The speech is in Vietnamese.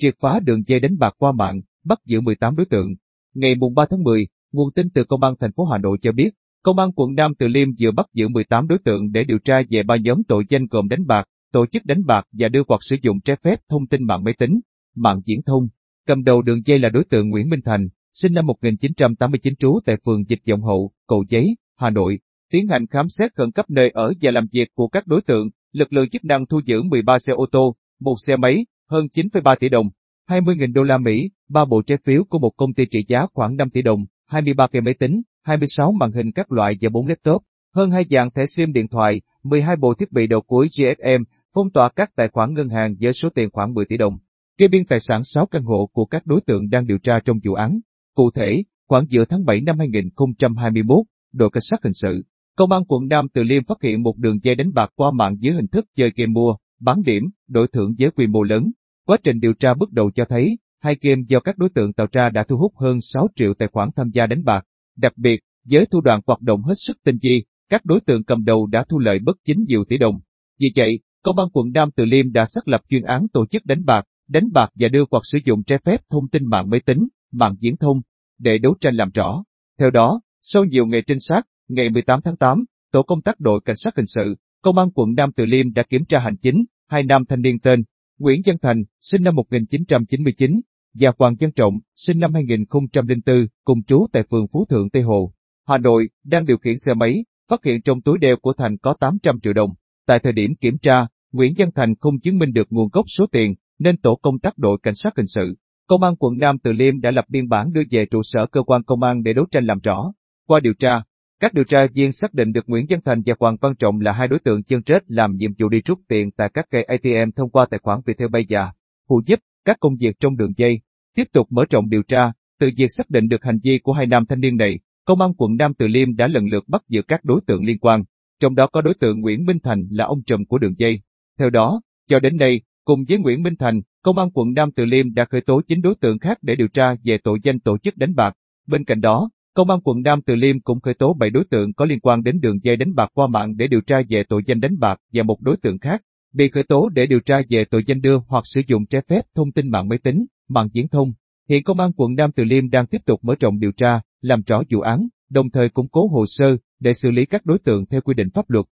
triệt phá đường dây đánh bạc qua mạng, bắt giữ 18 đối tượng. Ngày mùng 3 tháng 10, nguồn tin từ Công an thành phố Hà Nội cho biết, Công an quận Nam Từ Liêm vừa bắt giữ 18 đối tượng để điều tra về ba nhóm tội danh gồm đánh bạc, tổ chức đánh bạc và đưa hoặc sử dụng trái phép thông tin mạng máy tính, mạng viễn thông. Cầm đầu đường dây là đối tượng Nguyễn Minh Thành, sinh năm 1989 trú tại phường Dịch Vọng Hậu, Cầu Giấy, Hà Nội. Tiến hành khám xét khẩn cấp nơi ở và làm việc của các đối tượng, lực lượng chức năng thu giữ 13 xe ô tô, một xe máy, hơn 9,3 tỷ đồng, 20.000 đô la Mỹ, 3 bộ trái phiếu của một công ty trị giá khoảng 5 tỷ đồng, 23 cây máy tính, 26 màn hình các loại và 4 laptop, hơn 2 dạng thẻ SIM điện thoại, 12 bộ thiết bị đầu cuối GSM, phong tỏa các tài khoản ngân hàng với số tiền khoảng 10 tỷ đồng. Kê biên tài sản 6 căn hộ của các đối tượng đang điều tra trong vụ án. Cụ thể, khoảng giữa tháng 7 năm 2021, đội cảnh sát hình sự, công an quận Nam Từ Liêm phát hiện một đường dây đánh bạc qua mạng dưới hình thức chơi game mua, bán điểm, đổi thưởng với quy mô lớn. Quá trình điều tra bước đầu cho thấy, hai game do các đối tượng tạo ra đã thu hút hơn 6 triệu tài khoản tham gia đánh bạc. Đặc biệt, với thủ đoạn hoạt động hết sức tinh vi, các đối tượng cầm đầu đã thu lợi bất chính nhiều tỷ đồng. Vì vậy, Công an quận Nam Từ Liêm đã xác lập chuyên án tổ chức đánh bạc, đánh bạc và đưa hoặc sử dụng trái phép thông tin mạng máy tính, mạng viễn thông, để đấu tranh làm rõ. Theo đó, sau nhiều ngày trinh sát, ngày 18 tháng 8, tổ công tác đội cảnh sát hình sự, công an quận Nam Từ Liêm đã kiểm tra hành chính hai nam thanh niên tên Nguyễn Văn Thành, sinh năm 1999, và Hoàng Văn Trọng, sinh năm 2004, cùng trú tại phường Phú Thượng Tây Hồ, Hà Nội, đang điều khiển xe máy, phát hiện trong túi đeo của Thành có 800 triệu đồng. Tại thời điểm kiểm tra, Nguyễn Văn Thành không chứng minh được nguồn gốc số tiền, nên tổ công tác đội cảnh sát hình sự, công an quận Nam Từ Liêm đã lập biên bản đưa về trụ sở cơ quan công an để đấu tranh làm rõ. Qua điều tra, các điều tra viên xác định được Nguyễn Văn Thành và Hoàng Văn Trọng là hai đối tượng chân chết làm nhiệm vụ đi rút tiền tại các cây ATM thông qua tài khoản Viettel Bay già, phụ giúp các công việc trong đường dây. Tiếp tục mở rộng điều tra, từ việc xác định được hành vi của hai nam thanh niên này, công an quận Nam Từ Liêm đã lần lượt bắt giữ các đối tượng liên quan, trong đó có đối tượng Nguyễn Minh Thành là ông trùm của đường dây. Theo đó, cho đến nay, cùng với Nguyễn Minh Thành, công an quận Nam Từ Liêm đã khởi tố chín đối tượng khác để điều tra về tội danh tổ chức đánh bạc. Bên cạnh đó, công an quận Nam Từ Liêm cũng khởi tố 7 đối tượng có liên quan đến đường dây đánh bạc qua mạng để điều tra về tội danh đánh bạc và một đối tượng khác bị khởi tố để điều tra về tội danh đưa hoặc sử dụng trái phép thông tin mạng máy tính, mạng viễn thông. Hiện công an quận Nam Từ Liêm đang tiếp tục mở rộng điều tra, làm rõ vụ án, đồng thời củng cố hồ sơ để xử lý các đối tượng theo quy định pháp luật.